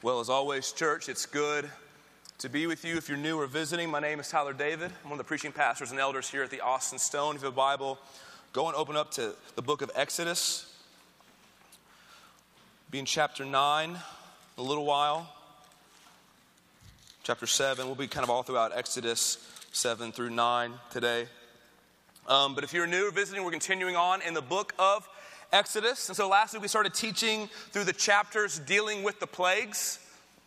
Well, as always, church, it's good to be with you. If you're new or visiting, my name is Tyler David. I'm one of the preaching pastors and elders here at the Austin Stone. If you have a Bible, go and open up to the book of Exodus. Be in chapter 9 a little while. Chapter 7. We'll be kind of all throughout Exodus 7 through 9 today. Um, but if you're new or visiting, we're continuing on in the book of Exodus. And so last week we started teaching through the chapters dealing with the plagues,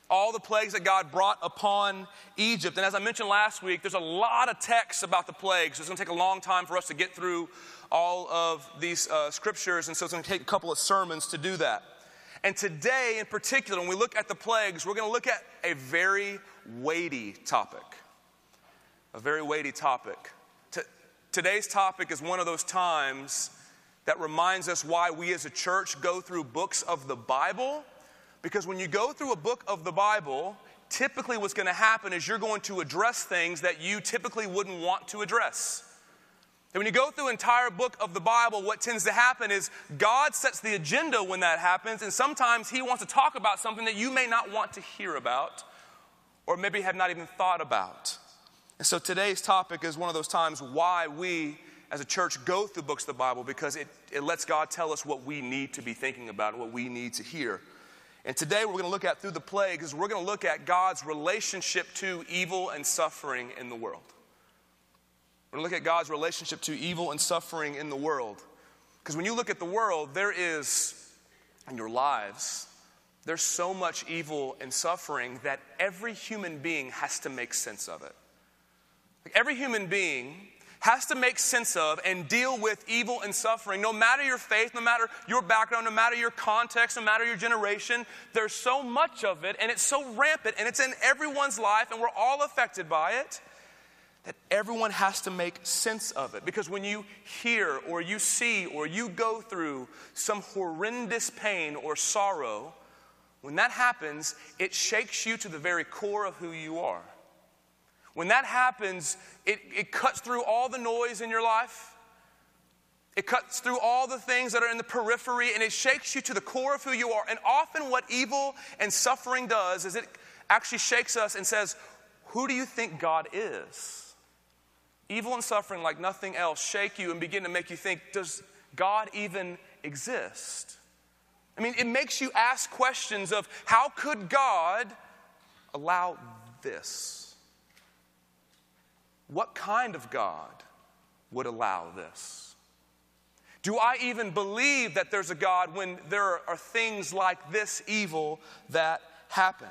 all the plagues that God brought upon Egypt. And as I mentioned last week, there's a lot of texts about the plagues. It's going to take a long time for us to get through all of these uh, scriptures, and so it's going to take a couple of sermons to do that. And today, in particular, when we look at the plagues, we're going to look at a very weighty topic. A very weighty topic. T- today's topic is one of those times that reminds us why we as a church go through books of the Bible. Because when you go through a book of the Bible, typically what's going to happen is you're going to address things that you typically wouldn't want to address. And when you go through entire book of the Bible, what tends to happen is God sets the agenda when that happens, and sometimes He wants to talk about something that you may not want to hear about, or maybe have not even thought about. And so today's topic is one of those times why we as a church go through books of the Bible because it, it lets God tell us what we need to be thinking about, what we need to hear. And today we're going to look at through the plagues, we're going to look at God's relationship to evil and suffering in the world. We're going to look at God's relationship to evil and suffering in the world. Because when you look at the world, there is, in your lives, there's so much evil and suffering that every human being has to make sense of it. Like every human being has to make sense of and deal with evil and suffering. No matter your faith, no matter your background, no matter your context, no matter your generation, there's so much of it and it's so rampant and it's in everyone's life and we're all affected by it that everyone has to make sense of it. Because when you hear or you see or you go through some horrendous pain or sorrow, when that happens, it shakes you to the very core of who you are. When that happens, it, it cuts through all the noise in your life. It cuts through all the things that are in the periphery and it shakes you to the core of who you are. And often, what evil and suffering does is it actually shakes us and says, Who do you think God is? Evil and suffering, like nothing else, shake you and begin to make you think, Does God even exist? I mean, it makes you ask questions of how could God allow this? What kind of God would allow this? Do I even believe that there's a God when there are things like this evil that happen?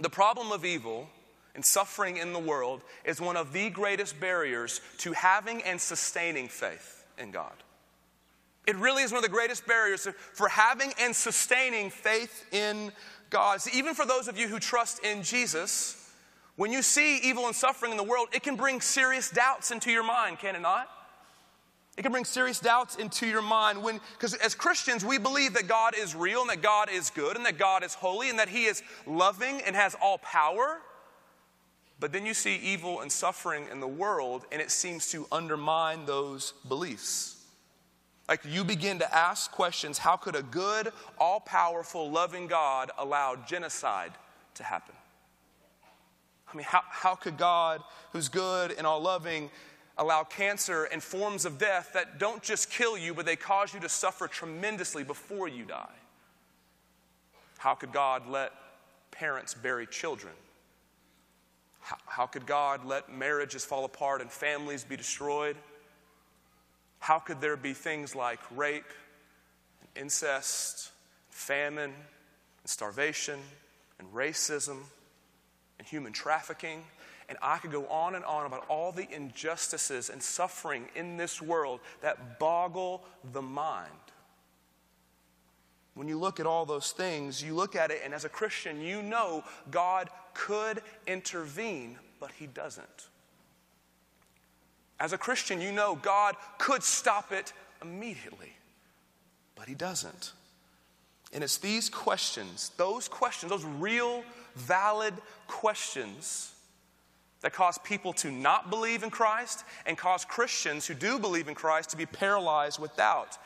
The problem of evil and suffering in the world is one of the greatest barriers to having and sustaining faith in God. It really is one of the greatest barriers for having and sustaining faith in God. Even for those of you who trust in Jesus, when you see evil and suffering in the world, it can bring serious doubts into your mind, can it not? It can bring serious doubts into your mind when, because as Christians, we believe that God is real and that God is good and that God is holy and that He is loving and has all power. But then you see evil and suffering in the world and it seems to undermine those beliefs. Like you begin to ask questions how could a good, all powerful, loving God allow genocide to happen? I mean, how, how could God, who's good and all loving, allow cancer and forms of death that don't just kill you, but they cause you to suffer tremendously before you die? How could God let parents bury children? How, how could God let marriages fall apart and families be destroyed? How could there be things like rape, and incest, famine, and starvation, and racism? And human trafficking. And I could go on and on about all the injustices and suffering in this world that boggle the mind. When you look at all those things, you look at it, and as a Christian, you know God could intervene, but He doesn't. As a Christian, you know God could stop it immediately, but He doesn't. And it's these questions, those questions, those real valid questions that cause people to not believe in Christ and cause Christians who do believe in Christ to be paralyzed with doubt.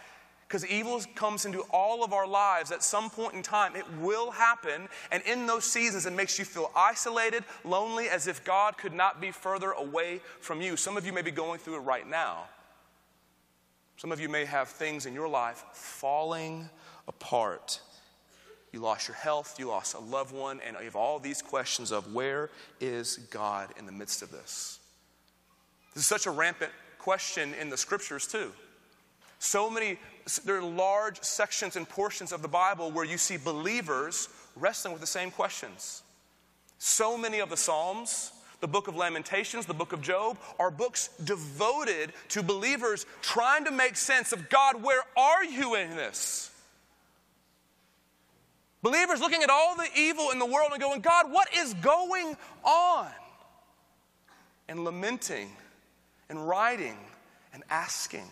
Because evil comes into all of our lives at some point in time. It will happen. And in those seasons, it makes you feel isolated, lonely, as if God could not be further away from you. Some of you may be going through it right now. Some of you may have things in your life falling apart. You lost your health, you lost a loved one, and you have all these questions of where is God in the midst of this? This is such a rampant question in the scriptures, too. So many, there are large sections and portions of the Bible where you see believers wrestling with the same questions. So many of the Psalms, the book of Lamentations, the book of Job, are books devoted to believers trying to make sense of God, where are you in this? Believers looking at all the evil in the world and going, God, what is going on? And lamenting and writing and asking.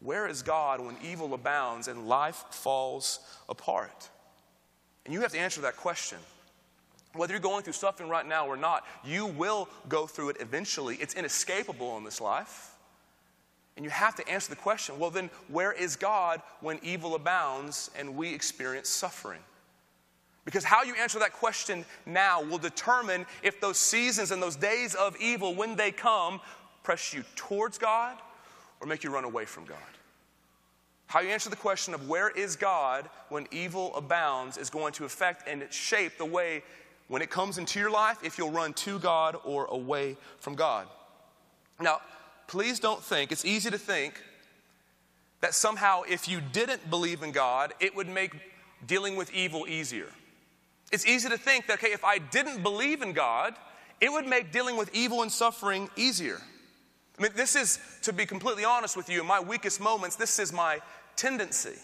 Where is God when evil abounds and life falls apart? And you have to answer that question. Whether you're going through suffering right now or not, you will go through it eventually. It's inescapable in this life. And you have to answer the question well, then, where is God when evil abounds and we experience suffering? Because how you answer that question now will determine if those seasons and those days of evil, when they come, press you towards God or make you run away from God. How you answer the question of where is God when evil abounds is going to affect and shape the way when it comes into your life if you'll run to God or away from God. Now, please don't think, it's easy to think that somehow if you didn't believe in God, it would make dealing with evil easier. It's easy to think that, okay, if I didn't believe in God, it would make dealing with evil and suffering easier. I mean, this is, to be completely honest with you, in my weakest moments, this is my tendency.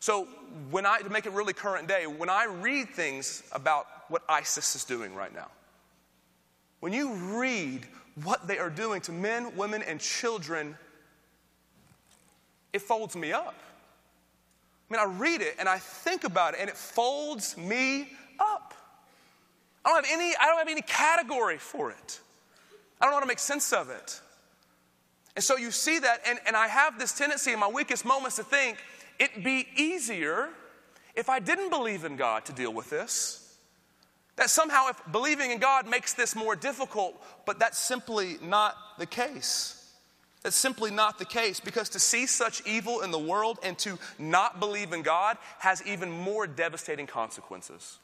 So, when I, to make it really current day, when I read things about what ISIS is doing right now, when you read what they are doing to men, women, and children, it folds me up. I mean, I read it and I think about it and it folds me up. I don't have any, I don't have any category for it. I don't know how to make sense of it. And so you see that, and, and I have this tendency in my weakest moments to think it'd be easier if I didn't believe in God to deal with this. That somehow, if believing in God makes this more difficult, but that's simply not the case. That's simply not the case because to see such evil in the world and to not believe in God has even more devastating consequences.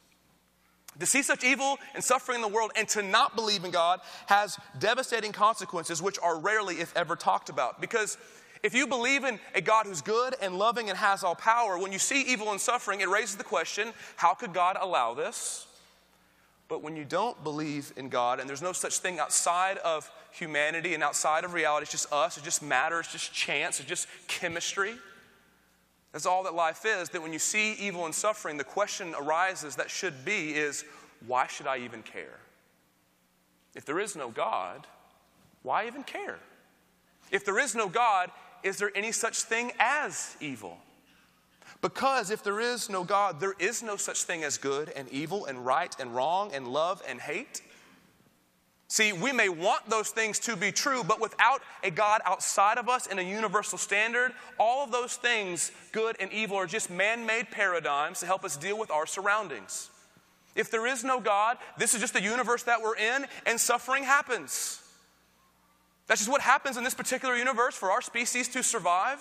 To see such evil and suffering in the world and to not believe in God has devastating consequences, which are rarely, if ever, talked about. Because if you believe in a God who's good and loving and has all power, when you see evil and suffering, it raises the question how could God allow this? But when you don't believe in God and there's no such thing outside of humanity and outside of reality, it's just us, it's just matter, it's just chance, it's just chemistry. That's all that life is. That when you see evil and suffering, the question arises that should be is why should I even care? If there is no God, why even care? If there is no God, is there any such thing as evil? Because if there is no God, there is no such thing as good and evil and right and wrong and love and hate. See, we may want those things to be true, but without a God outside of us and a universal standard, all of those things, good and evil, are just man made paradigms to help us deal with our surroundings. If there is no God, this is just the universe that we're in, and suffering happens. That's just what happens in this particular universe for our species to survive.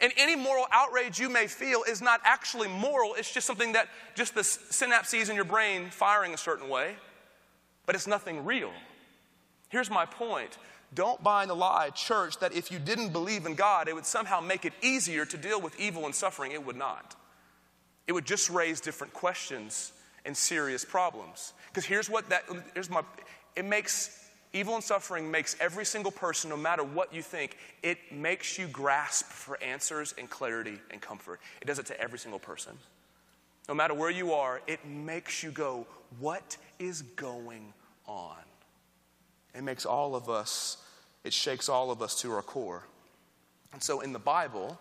And any moral outrage you may feel is not actually moral, it's just something that just the synapses in your brain firing a certain way, but it's nothing real. Here's my point. Don't buy in the lie, church, that if you didn't believe in God, it would somehow make it easier to deal with evil and suffering. It would not. It would just raise different questions and serious problems. Because here's what that, here's my, it makes, evil and suffering makes every single person, no matter what you think, it makes you grasp for answers and clarity and comfort. It does it to every single person. No matter where you are, it makes you go, what is going on? It makes all of us, it shakes all of us to our core. And so in the Bible,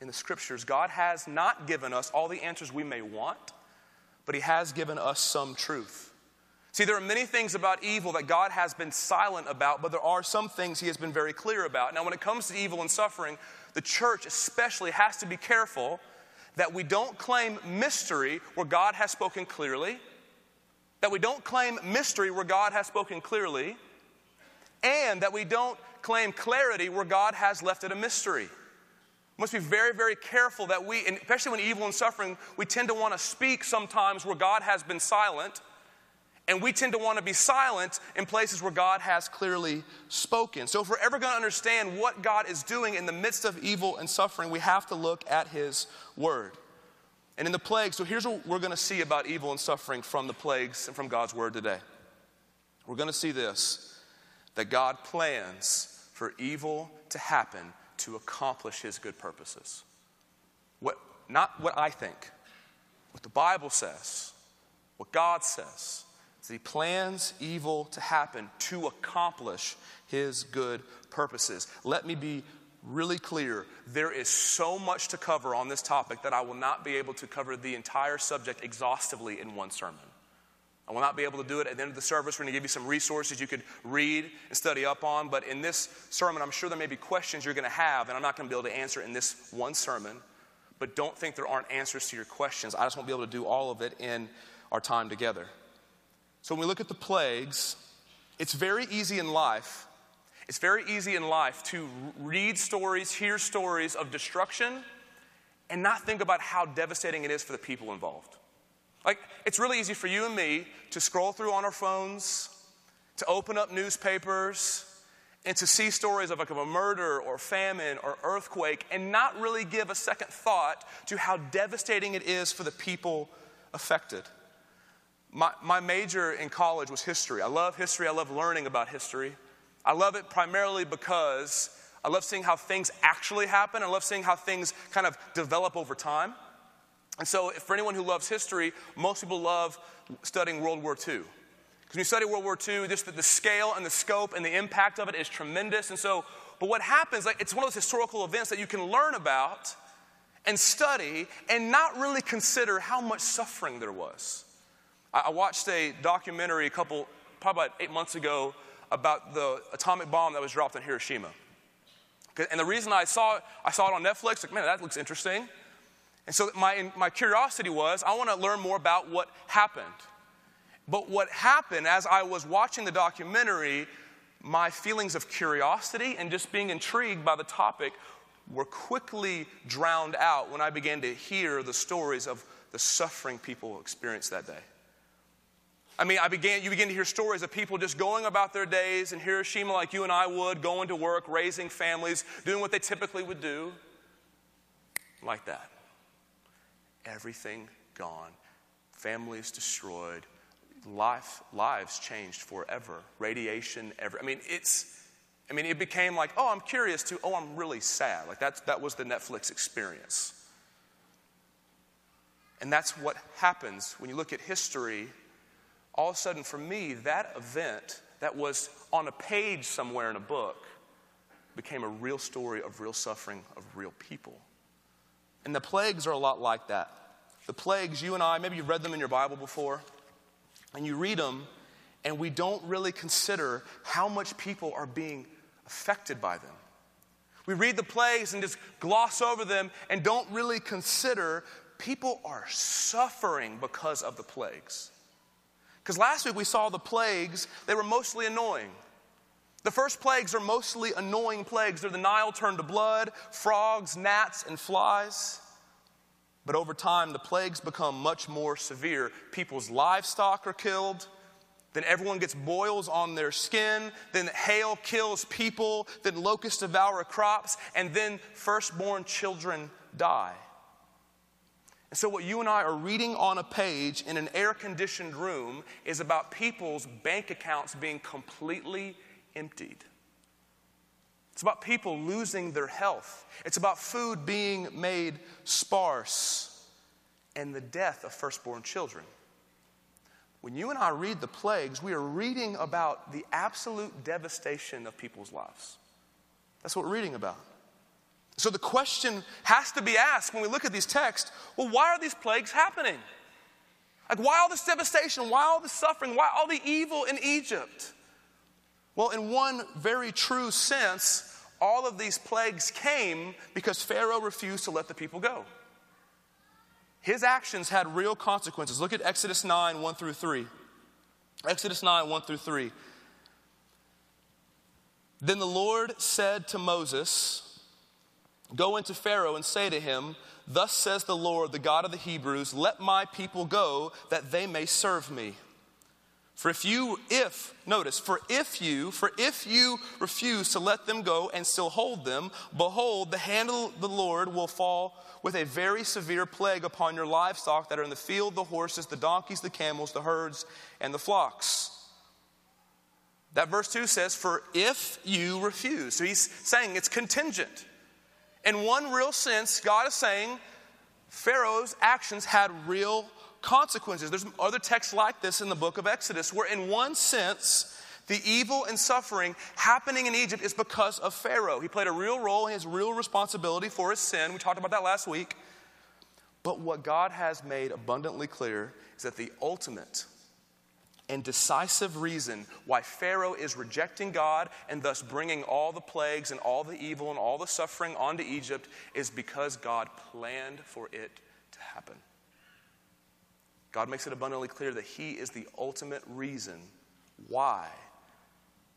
in the scriptures, God has not given us all the answers we may want, but He has given us some truth. See, there are many things about evil that God has been silent about, but there are some things He has been very clear about. Now, when it comes to evil and suffering, the church especially has to be careful that we don't claim mystery where God has spoken clearly, that we don't claim mystery where God has spoken clearly, and that we don't claim clarity where God has left it a mystery. Must be very, very careful that we, especially when evil and suffering, we tend to want to speak sometimes where God has been silent and we tend to want to be silent in places where God has clearly spoken. So, if we're ever going to understand what God is doing in the midst of evil and suffering, we have to look at His Word. And in the plagues, so here's what we're going to see about evil and suffering from the plagues and from God's Word today. We're going to see this that God plans for evil to happen to accomplish His good purposes. What, not what I think, what the Bible says, what God says he plans evil to happen to accomplish his good purposes. Let me be really clear. There is so much to cover on this topic that I will not be able to cover the entire subject exhaustively in one sermon. I will not be able to do it at the end of the service. We're going to give you some resources you could read and study up on. But in this sermon, I'm sure there may be questions you're going to have, and I'm not going to be able to answer in this one sermon. But don't think there aren't answers to your questions. I just won't be able to do all of it in our time together. So when we look at the plagues, it's very easy in life. It's very easy in life to read stories, hear stories of destruction, and not think about how devastating it is for the people involved. Like, it's really easy for you and me to scroll through on our phones, to open up newspapers, and to see stories of like of a murder or famine or earthquake and not really give a second thought to how devastating it is for the people affected. My, my major in college was history. I love history, I love learning about history. I love it primarily because I love seeing how things actually happen. I love seeing how things kind of develop over time. And so, for anyone who loves history, most people love studying World War II. Because when you study World War II, just the, the scale and the scope and the impact of it is tremendous. And so, but what happens, like, it's one of those historical events that you can learn about and study and not really consider how much suffering there was. I watched a documentary a couple, probably about eight months ago, about the atomic bomb that was dropped on Hiroshima. And the reason I saw it, I saw it on Netflix, like, man, that looks interesting. And so my, my curiosity was, I want to learn more about what happened. But what happened as I was watching the documentary, my feelings of curiosity and just being intrigued by the topic were quickly drowned out when I began to hear the stories of the suffering people experienced that day. I mean, I began, you begin to hear stories of people just going about their days in Hiroshima like you and I would, going to work, raising families, doing what they typically would do. Like that. Everything gone, families destroyed, life, lives changed forever, radiation, ever. I mean, it's, I mean, it became like, oh, I'm curious to, oh, I'm really sad. Like that's, that was the Netflix experience. And that's what happens when you look at history all of a sudden, for me, that event that was on a page somewhere in a book became a real story of real suffering of real people. And the plagues are a lot like that. The plagues, you and I, maybe you've read them in your Bible before, and you read them, and we don't really consider how much people are being affected by them. We read the plagues and just gloss over them and don't really consider people are suffering because of the plagues. Because last week we saw the plagues, they were mostly annoying. The first plagues are mostly annoying plagues. They're the Nile turned to blood, frogs, gnats, and flies. But over time, the plagues become much more severe. People's livestock are killed. Then everyone gets boils on their skin. Then hail kills people. Then locusts devour crops. And then firstborn children die. And so, what you and I are reading on a page in an air conditioned room is about people's bank accounts being completely emptied. It's about people losing their health. It's about food being made sparse and the death of firstborn children. When you and I read the plagues, we are reading about the absolute devastation of people's lives. That's what we're reading about. So the question has to be asked when we look at these texts well, why are these plagues happening? Like, why all this devastation? Why all this suffering? Why all the evil in Egypt? Well, in one very true sense, all of these plagues came because Pharaoh refused to let the people go. His actions had real consequences. Look at Exodus 9 1 through 3. Exodus 9 1 through 3. Then the Lord said to Moses, Go into Pharaoh and say to him, Thus says the Lord, the God of the Hebrews, let my people go that they may serve me. For if you, if, notice, for if you, for if you refuse to let them go and still hold them, behold, the hand of the Lord will fall with a very severe plague upon your livestock that are in the field the horses, the donkeys, the camels, the herds, and the flocks. That verse 2 says, For if you refuse. So he's saying it's contingent. In one real sense, God is saying Pharaoh's actions had real consequences. There's other texts like this in the book of Exodus, where in one sense, the evil and suffering happening in Egypt is because of Pharaoh. He played a real role, he has real responsibility for his sin. We talked about that last week. But what God has made abundantly clear is that the ultimate and decisive reason why Pharaoh is rejecting God and thus bringing all the plagues and all the evil and all the suffering onto Egypt is because God planned for it to happen. God makes it abundantly clear that He is the ultimate reason why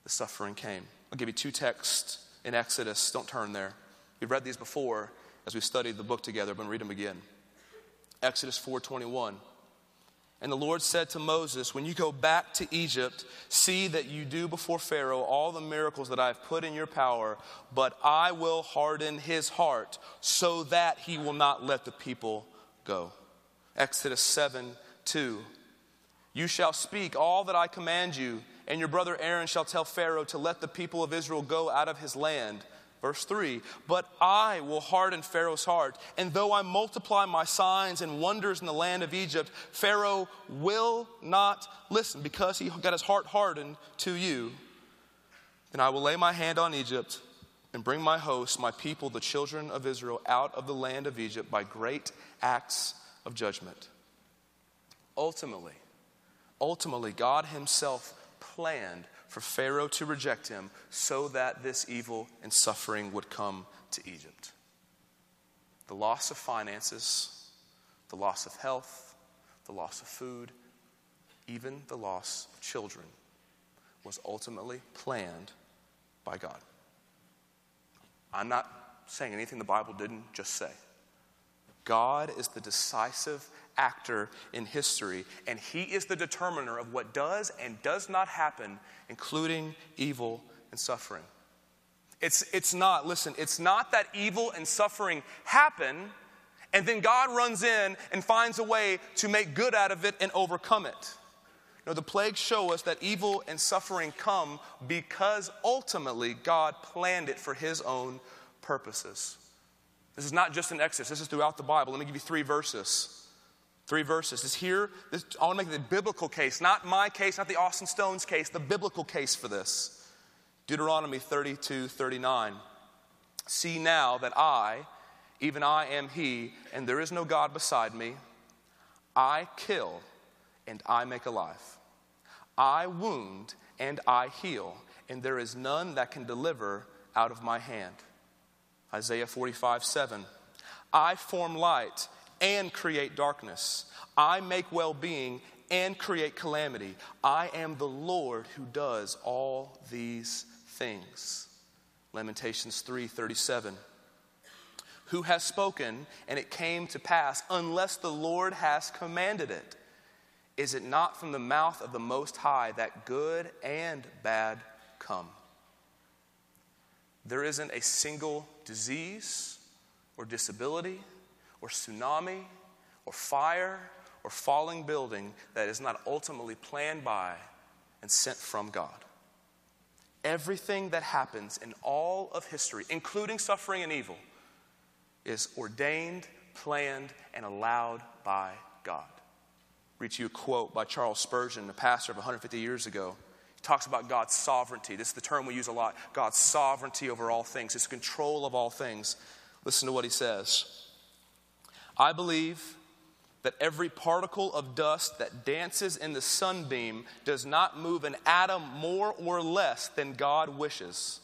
the suffering came. I'll give you two texts in Exodus. Don't turn there. We've read these before as we studied the book together, but read them again. Exodus 4:21. And the Lord said to Moses, When you go back to Egypt, see that you do before Pharaoh all the miracles that I have put in your power, but I will harden his heart so that he will not let the people go. Exodus 7 2. You shall speak all that I command you, and your brother Aaron shall tell Pharaoh to let the people of Israel go out of his land. Verse 3 But I will harden Pharaoh's heart, and though I multiply my signs and wonders in the land of Egypt, Pharaoh will not listen because he got his heart hardened to you. Then I will lay my hand on Egypt and bring my host, my people, the children of Israel, out of the land of Egypt by great acts of judgment. Ultimately, ultimately, God Himself planned for Pharaoh to reject him so that this evil and suffering would come to Egypt. The loss of finances, the loss of health, the loss of food, even the loss of children was ultimately planned by God. I'm not saying anything the Bible didn't just say. God is the decisive actor in history, and he is the determiner of what does and does not happen, including evil and suffering. It's, it's not, listen, it's not that evil and suffering happen and then God runs in and finds a way to make good out of it and overcome it. No, the plagues show us that evil and suffering come because ultimately God planned it for his own purposes. This is not just in Exodus, this is throughout the Bible. Let me give you three verses. Three verses. Is here, this, I want to make the biblical case, not my case, not the Austin Stones case, the biblical case for this. Deuteronomy 32 39. See now that I, even I am He, and there is no God beside me. I kill and I make alive. I wound and I heal, and there is none that can deliver out of my hand. Isaiah 45 7. I form light and create darkness. I make well being and create calamity. I am the Lord who does all these things. Lamentations 3:37. Who has spoken and it came to pass unless the Lord has commanded it? Is it not from the mouth of the most high that good and bad come? There isn't a single disease or disability or tsunami or fire or falling building that is not ultimately planned by and sent from God. Everything that happens in all of history, including suffering and evil, is ordained, planned, and allowed by God. Read to you a quote by Charles Spurgeon, a pastor of 150 years ago. Talks about God's sovereignty. This is the term we use a lot God's sovereignty over all things, His control of all things. Listen to what he says. I believe that every particle of dust that dances in the sunbeam does not move an atom more or less than God wishes.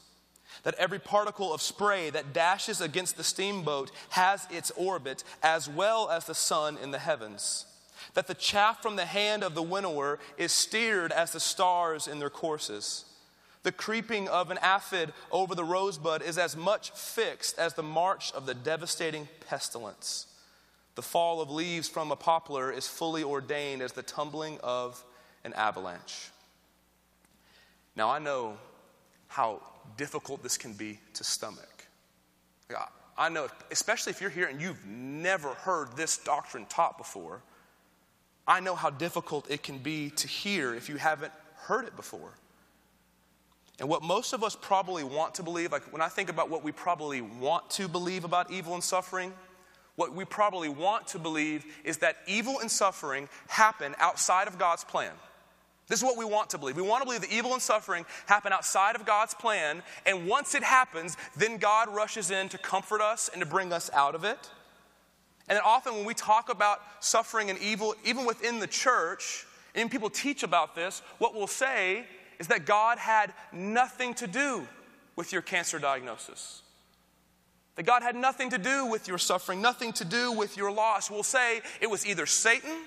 That every particle of spray that dashes against the steamboat has its orbit as well as the sun in the heavens. That the chaff from the hand of the winnower is steered as the stars in their courses. The creeping of an aphid over the rosebud is as much fixed as the march of the devastating pestilence. The fall of leaves from a poplar is fully ordained as the tumbling of an avalanche. Now, I know how difficult this can be to stomach. I know, especially if you're here and you've never heard this doctrine taught before, I know how difficult it can be to hear if you haven't heard it before. And what most of us probably want to believe, like when I think about what we probably want to believe about evil and suffering, what we probably want to believe is that evil and suffering happen outside of God's plan. This is what we want to believe. We want to believe that evil and suffering happen outside of God's plan, and once it happens, then God rushes in to comfort us and to bring us out of it. And then often when we talk about suffering and evil, even within the church, and people teach about this, what we'll say is that God had nothing to do with your cancer diagnosis. That God had nothing to do with your suffering, nothing to do with your loss. We'll say it was either Satan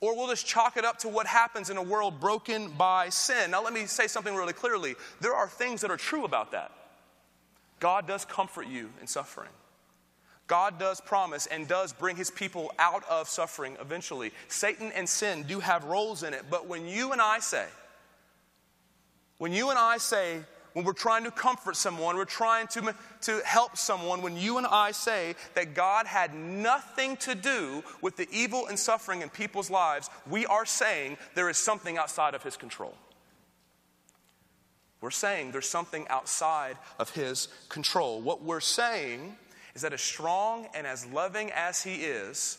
or we'll just chalk it up to what happens in a world broken by sin. Now, let me say something really clearly. There are things that are true about that. God does comfort you in suffering. God does promise and does bring his people out of suffering eventually. Satan and sin do have roles in it, but when you and I say, when you and I say, when we're trying to comfort someone, we're trying to, to help someone, when you and I say that God had nothing to do with the evil and suffering in people's lives, we are saying there is something outside of His control. We're saying there's something outside of His control. What we're saying is that as strong and as loving as He is,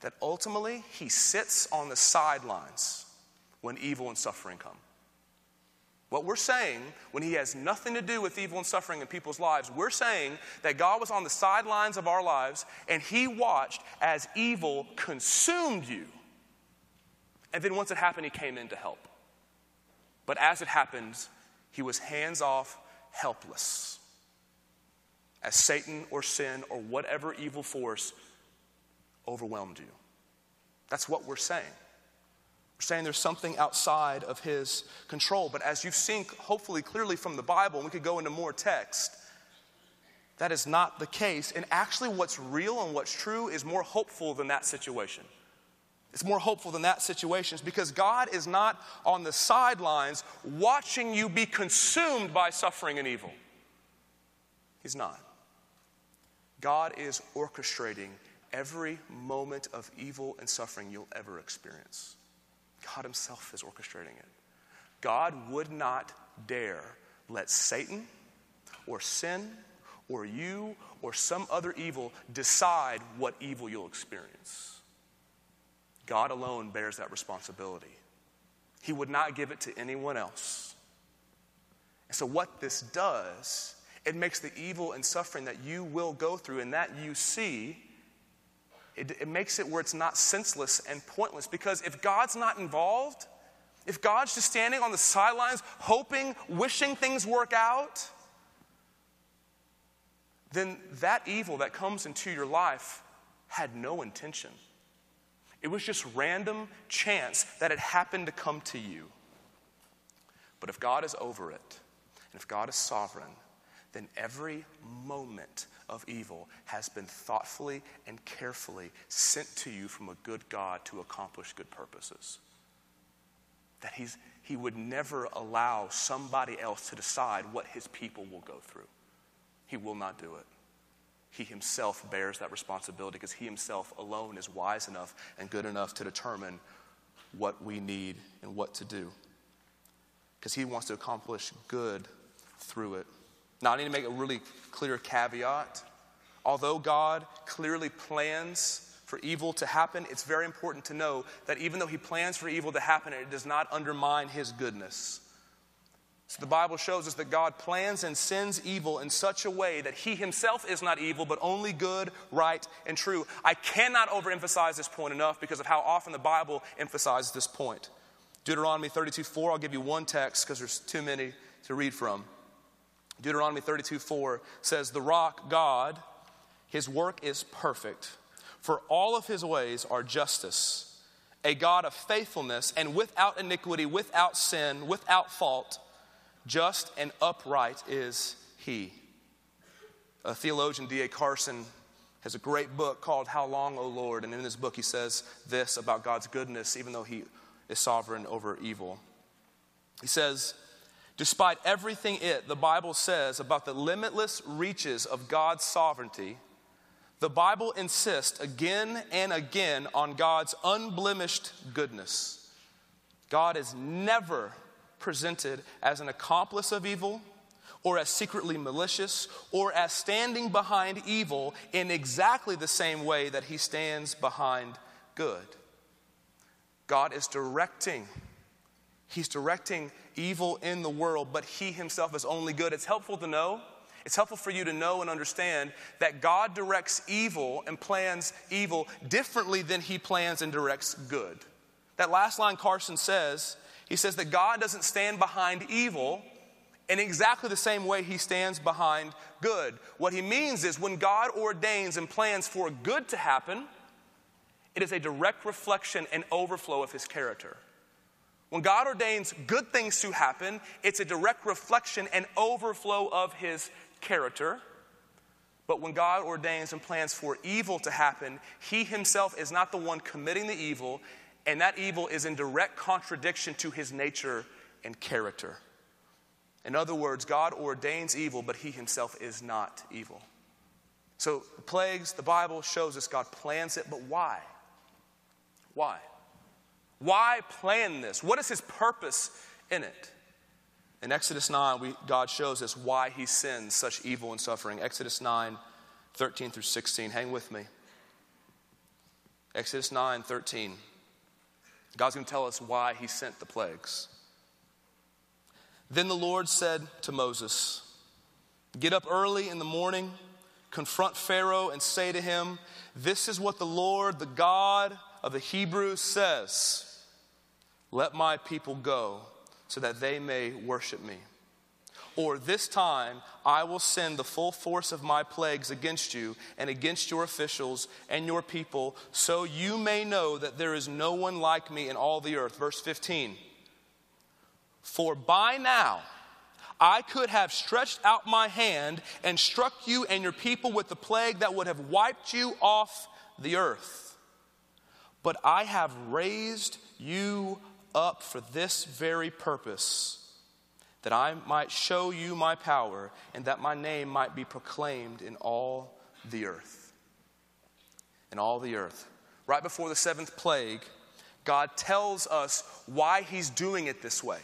that ultimately He sits on the sidelines when evil and suffering come. What we're saying, when He has nothing to do with evil and suffering in people's lives, we're saying that God was on the sidelines of our lives and He watched as evil consumed you. And then once it happened, He came in to help. But as it happens, He was hands off, helpless. As Satan or sin or whatever evil force overwhelmed you. That's what we're saying. We're saying there's something outside of his control. But as you've seen, hopefully, clearly from the Bible, we could go into more text, that is not the case. And actually, what's real and what's true is more hopeful than that situation. It's more hopeful than that situation because God is not on the sidelines watching you be consumed by suffering and evil. He's not. God is orchestrating every moment of evil and suffering you'll ever experience. God Himself is orchestrating it. God would not dare let Satan or sin or you or some other evil decide what evil you'll experience. God alone bears that responsibility. He would not give it to anyone else. And so, what this does, it makes the evil and suffering that you will go through and that you see it, it makes it where it's not senseless and pointless. Because if God's not involved, if God's just standing on the sidelines, hoping, wishing things work out, then that evil that comes into your life had no intention. It was just random chance that it happened to come to you. But if God is over it, and if God is sovereign, then every moment of evil has been thoughtfully and carefully sent to you from a good God to accomplish good purposes. That he's, he would never allow somebody else to decide what his people will go through. He will not do it. He himself bears that responsibility because he himself alone is wise enough and good enough to determine what we need and what to do. Because he wants to accomplish good through it. Now, I need to make a really clear caveat. Although God clearly plans for evil to happen, it's very important to know that even though He plans for evil to happen, it does not undermine His goodness. So the Bible shows us that God plans and sends evil in such a way that he himself is not evil, but only good, right, and true. I cannot overemphasize this point enough because of how often the Bible emphasizes this point. Deuteronomy 32 4, I'll give you one text because there's too many to read from. Deuteronomy 32 4 says, The rock, God, his work is perfect, for all of his ways are justice, a God of faithfulness, and without iniquity, without sin, without fault. Just and upright is he. A theologian, D.A. Carson, has a great book called How Long, O Lord? And in this book, he says this about God's goodness, even though he is sovereign over evil. He says, Despite everything it, the Bible says about the limitless reaches of God's sovereignty, the Bible insists again and again on God's unblemished goodness. God is never presented as an accomplice of evil or as secretly malicious or as standing behind evil in exactly the same way that he stands behind good. God is directing. He's directing evil in the world, but he himself is only good. It's helpful to know. It's helpful for you to know and understand that God directs evil and plans evil differently than he plans and directs good. That last line Carson says he says that God doesn't stand behind evil in exactly the same way he stands behind good. What he means is when God ordains and plans for good to happen, it is a direct reflection and overflow of his character. When God ordains good things to happen, it's a direct reflection and overflow of his character. But when God ordains and plans for evil to happen, he himself is not the one committing the evil, and that evil is in direct contradiction to his nature and character. In other words, God ordains evil, but he himself is not evil. So, plagues, the Bible shows us God plans it, but why? Why? Why plan this? What is his purpose in it? In Exodus 9, we, God shows us why he sends such evil and suffering. Exodus 9, 13 through 16. Hang with me. Exodus 9, 13. God's going to tell us why he sent the plagues. Then the Lord said to Moses, Get up early in the morning, confront Pharaoh, and say to him, This is what the Lord, the God of the Hebrews, says Let my people go, so that they may worship me. Or this time I will send the full force of my plagues against you and against your officials and your people, so you may know that there is no one like me in all the earth. Verse 15. For by now I could have stretched out my hand and struck you and your people with the plague that would have wiped you off the earth. But I have raised you up for this very purpose that I might show you my power and that my name might be proclaimed in all the earth. In all the earth. Right before the seventh plague, God tells us why he's doing it this way.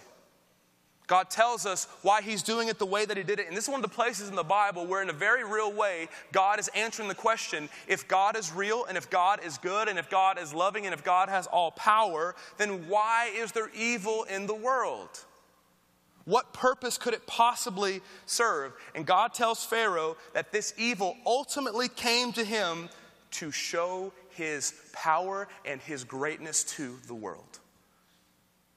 God tells us why he's doing it the way that he did it. And this is one of the places in the Bible where, in a very real way, God is answering the question if God is real and if God is good and if God is loving and if God has all power, then why is there evil in the world? What purpose could it possibly serve? And God tells Pharaoh that this evil ultimately came to him to show his power and his greatness to the world.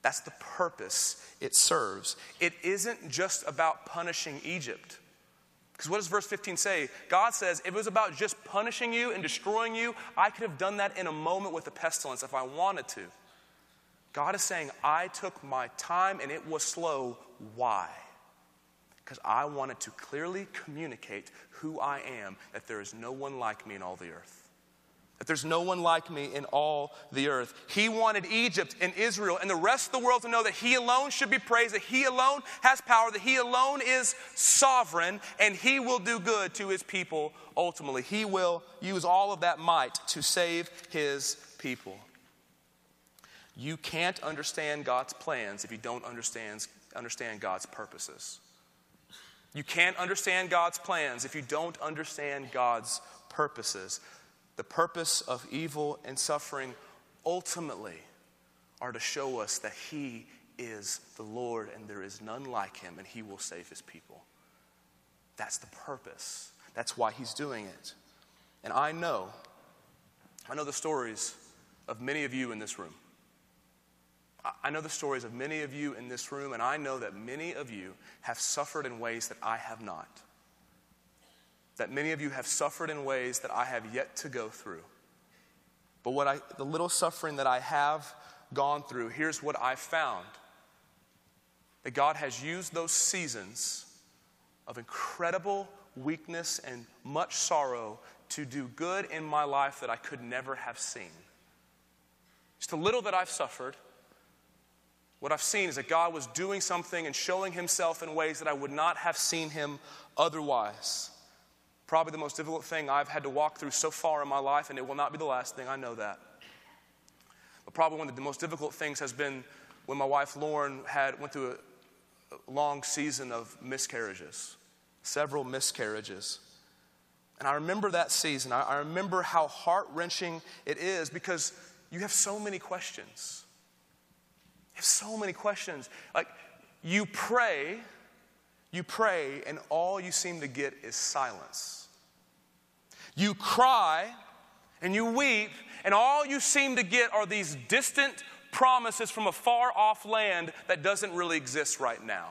That's the purpose it serves. It isn't just about punishing Egypt. Because what does verse 15 say? God says, if it was about just punishing you and destroying you, I could have done that in a moment with the pestilence if I wanted to. God is saying, I took my time and it was slow. Why? Because I wanted to clearly communicate who I am, that there is no one like me in all the earth. That there's no one like me in all the earth. He wanted Egypt and Israel and the rest of the world to know that He alone should be praised, that He alone has power, that He alone is sovereign, and He will do good to His people ultimately. He will use all of that might to save His people. You can't understand God's plans if you don't understand, understand God's purposes. You can't understand God's plans if you don't understand God's purposes. The purpose of evil and suffering ultimately are to show us that He is the Lord, and there is none like him, and he will save his people. That's the purpose. That's why he's doing it. And I know, I know the stories of many of you in this room. I know the stories of many of you in this room, and I know that many of you have suffered in ways that I have not. That many of you have suffered in ways that I have yet to go through. But what I, the little suffering that I have gone through, here's what I found that God has used those seasons of incredible weakness and much sorrow to do good in my life that I could never have seen. Just a little that I've suffered, what I've seen is that God was doing something and showing Himself in ways that I would not have seen Him otherwise. Probably the most difficult thing I've had to walk through so far in my life, and it will not be the last thing, I know that. But probably one of the most difficult things has been when my wife Lauren had went through a, long season of miscarriages, several miscarriages. And I remember that season. I, I remember how heart wrenching it is because you have so many questions. You have so many questions. Like, you pray, you pray, and all you seem to get is silence. You cry and you weep, and all you seem to get are these distant promises from a far off land that doesn't really exist right now.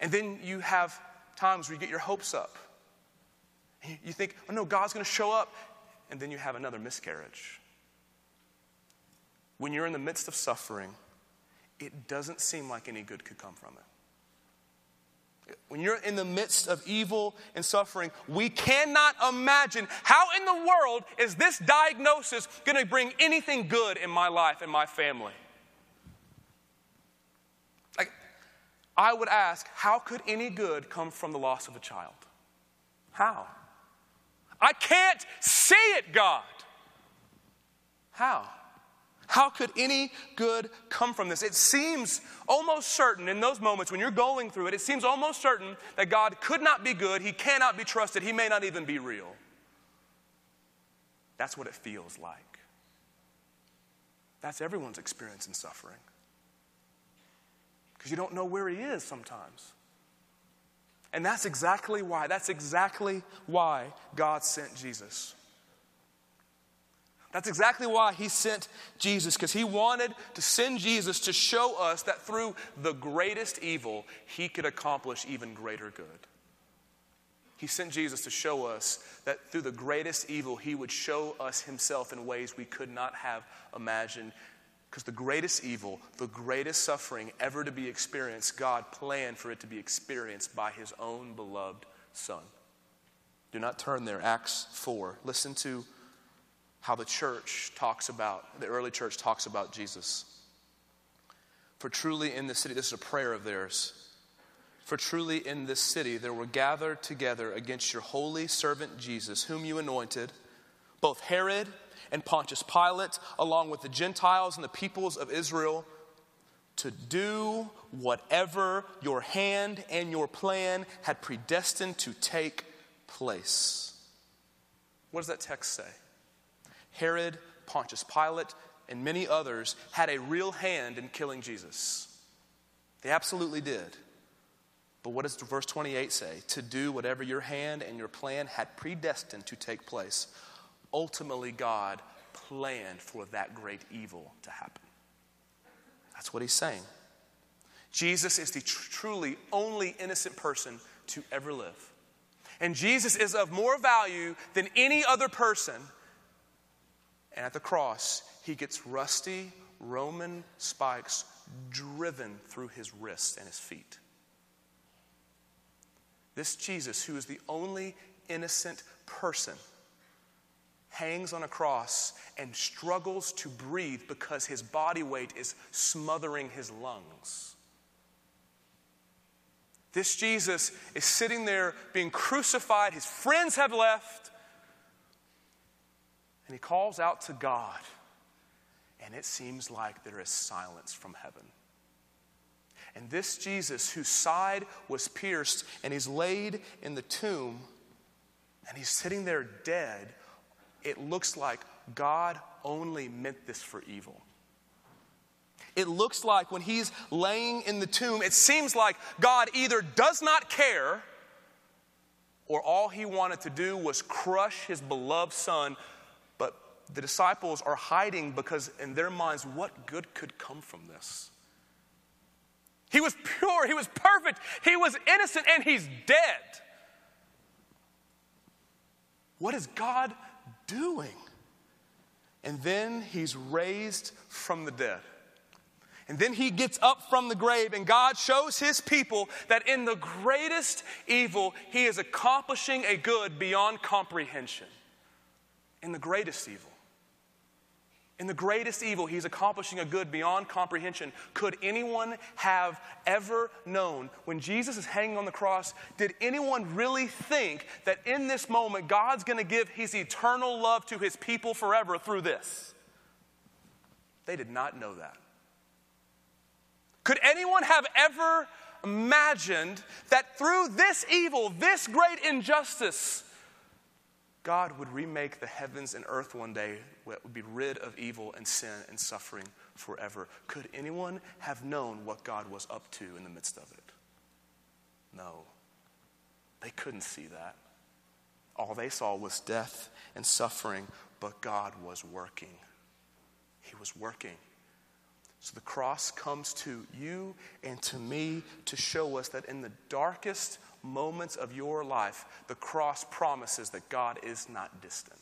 And then you have times where you get your hopes up. You think, oh no, God's going to show up. And then you have another miscarriage. When you're in the midst of suffering, it doesn't seem like any good could come from it. When you're in the midst of evil and suffering, we cannot imagine how in the world is this diagnosis going to bring anything good in my life and my family. Like, I would ask, how could any good come from the loss of a child? How? I can't see it, God. How? How could any good come from this? It seems almost certain in those moments when you're going through it, it seems almost certain that God could not be good, He cannot be trusted, He may not even be real. That's what it feels like. That's everyone's experience in suffering. Because you don't know where He is sometimes. And that's exactly why, that's exactly why God sent Jesus. That's exactly why he sent Jesus, because he wanted to send Jesus to show us that through the greatest evil, he could accomplish even greater good. He sent Jesus to show us that through the greatest evil, he would show us himself in ways we could not have imagined. Because the greatest evil, the greatest suffering ever to be experienced, God planned for it to be experienced by his own beloved Son. Do not turn there. Acts 4. Listen to how the church talks about, the early church talks about Jesus. For truly in the city, this is a prayer of theirs. For truly in this city there were gathered together against your holy servant Jesus, whom you anointed, both Herod and Pontius Pilate, along with the Gentiles and the peoples of Israel, to do whatever your hand and your plan had predestined to take place. What does that text say? Herod, Pontius Pilate, and many others had a real hand in killing Jesus. They absolutely did. But what does verse 28 say? To do whatever your hand and your plan had predestined to take place. Ultimately, God planned for that great evil to happen. That's what he's saying. Jesus is the tr- truly only innocent person to ever live. And Jesus is of more value than any other person and at the cross, he gets rusty Roman spikes driven through his wrists and his feet. This Jesus, who is the only innocent person, hangs on a cross and struggles to breathe because his body weight is smothering his lungs. This Jesus is sitting there being crucified. His friends have left. And he calls out to God, and it seems like there is silence from heaven. And this Jesus, whose side was pierced, and he's laid in the tomb, and he's sitting there dead, it looks like God only meant this for evil. it looks like when he's laying in the tomb, it seems like God either does not care or all he wanted to do was crush his beloved son. The disciples are hiding because, in their minds, what good could come from this? He was pure, he was perfect, he was innocent, and he's dead. What is God doing? And then he's raised from the dead. And then he gets up from the grave, and God shows his people that in the greatest evil, he is accomplishing a good beyond comprehension. In the greatest evil. In the greatest evil, he's accomplishing a good beyond comprehension. Could anyone have ever known when Jesus is hanging on the cross? Did anyone really think that in this moment, God's going to give his eternal love to his people forever through this? They did not know that. Could anyone have ever imagined that through this evil, this great injustice, God would remake the heavens and earth one day that would be rid of evil and sin and suffering forever? Could anyone have known what God was up to in the midst of it? No. They couldn't see that. All they saw was death and suffering, but God was working. He was working. So the cross comes to you and to me to show us that in the darkest moments of your life, the cross promises that God is not distant.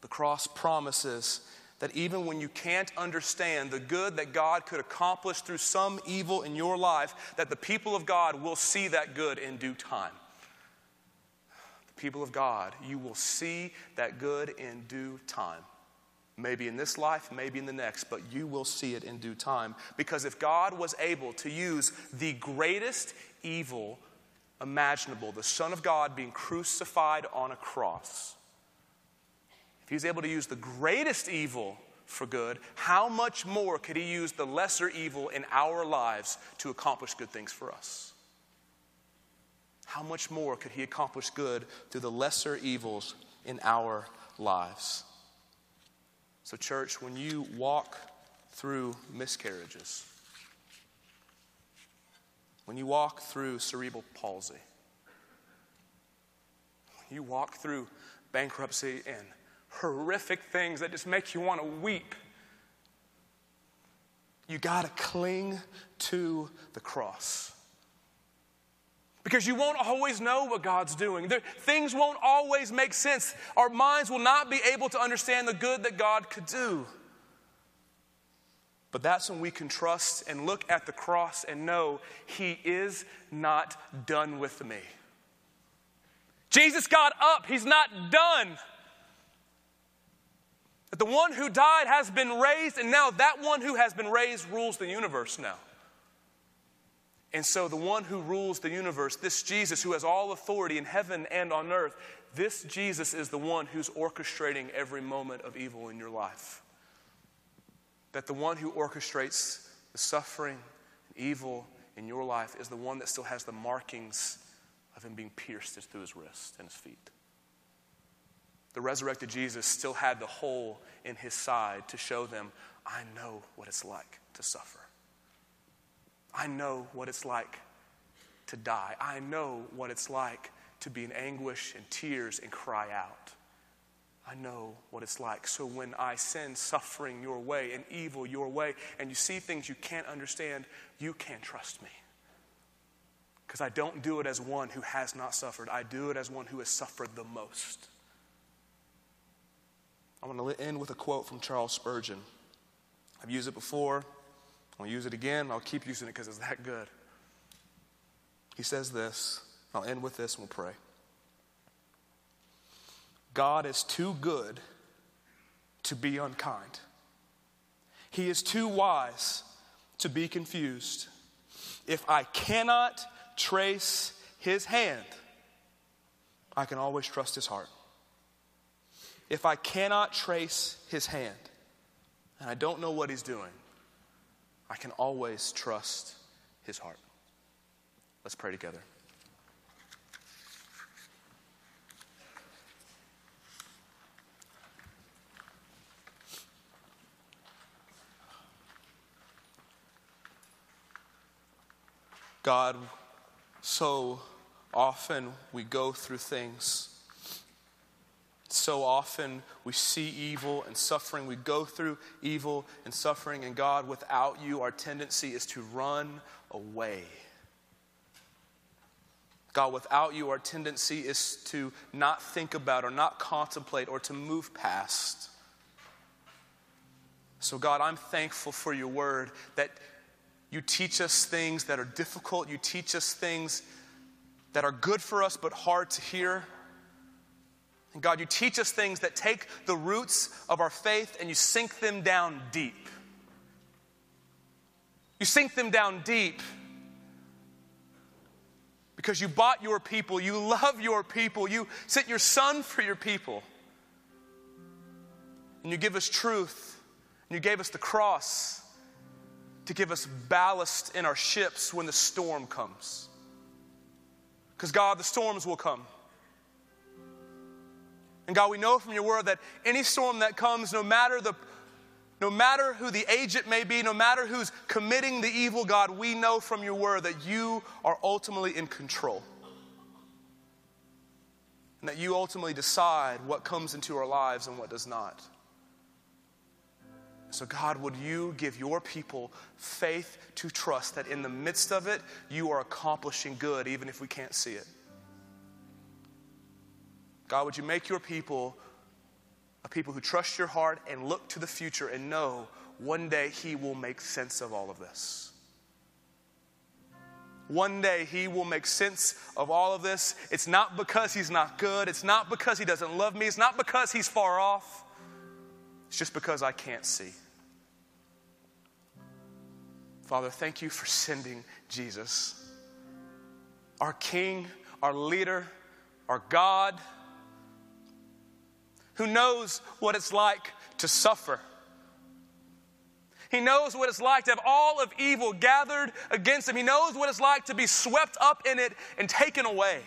The cross promises that even when you can't understand the good that God could accomplish through some evil in your life, that the people of God will see that good in due time. The people of God, you will see that good in due time. Maybe in this life, maybe in the next, but you will see it in due time. Because if God was able to use the greatest evil imaginable, the Son of God being crucified on a cross, if He's able to use the greatest evil for good, how much more could He use the lesser evil in our lives to accomplish good things for us? How much more could He accomplish good through the lesser evils in our lives? So, church, when you walk through miscarriages, when you walk through cerebral palsy, when you walk through bankruptcy and horrific things that just make you want to weep, you got to cling to the cross. Because you won't always know what God's doing. There, things won't always make sense. Our minds will not be able to understand the good that God could do. But that's when we can trust and look at the cross and know He is not done with me. Jesus got up, He's not done. That the one who died has been raised, and now that one who has been raised rules the universe now. And so, the one who rules the universe, this Jesus who has all authority in heaven and on earth, this Jesus is the one who's orchestrating every moment of evil in your life. That the one who orchestrates the suffering and evil in your life is the one that still has the markings of him being pierced through his wrist and his feet. The resurrected Jesus still had the hole in his side to show them, I know what it's like to suffer. I know what it's like to die. I know what it's like to be in anguish and tears and cry out. I know what it's like. So when I send suffering your way and evil your way, and you see things you can't understand, you can trust me. Because I don't do it as one who has not suffered, I do it as one who has suffered the most. I want to end with a quote from Charles Spurgeon. I've used it before. I'll use it again. I'll keep using it because it's that good. He says this. I'll end with this and we'll pray. God is too good to be unkind. He is too wise to be confused. If I cannot trace his hand, I can always trust his heart. If I cannot trace his hand, and I don't know what he's doing, I can always trust his heart. Let's pray together. God, so often we go through things. So often we see evil and suffering. We go through evil and suffering. And God, without you, our tendency is to run away. God, without you, our tendency is to not think about or not contemplate or to move past. So, God, I'm thankful for your word that you teach us things that are difficult. You teach us things that are good for us but hard to hear. And God, you teach us things that take the roots of our faith and you sink them down deep. You sink them down deep because you bought your people, you love your people, you sent your son for your people. And you give us truth, and you gave us the cross to give us ballast in our ships when the storm comes. Because, God, the storms will come. And God, we know from your word that any storm that comes, no matter the no matter who the agent may be, no matter who's committing the evil, God, we know from your word that you are ultimately in control. And that you ultimately decide what comes into our lives and what does not. So, God, would you give your people faith to trust that in the midst of it, you are accomplishing good, even if we can't see it? God, would you make your people a people who trust your heart and look to the future and know one day He will make sense of all of this. One day He will make sense of all of this. It's not because He's not good, it's not because He doesn't love me, it's not because He's far off, it's just because I can't see. Father, thank you for sending Jesus, our King, our leader, our God who knows what it's like to suffer. He knows what it's like to have all of evil gathered against him. He knows what it's like to be swept up in it and taken away.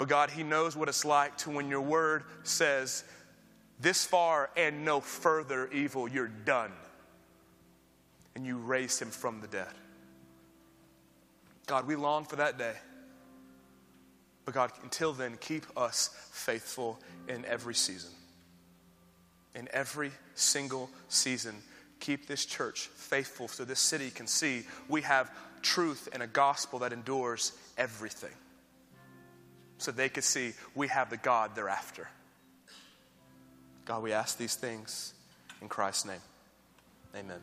But God, He knows what it's like to when your word says, This far and no further evil, you're done. And you raised him from the dead. God, we long for that day. But God, until then, keep us faithful in every season. In every single season, keep this church faithful so this city can see we have truth and a gospel that endures everything. So they could see we have the God they're after. God, we ask these things in Christ's name. Amen.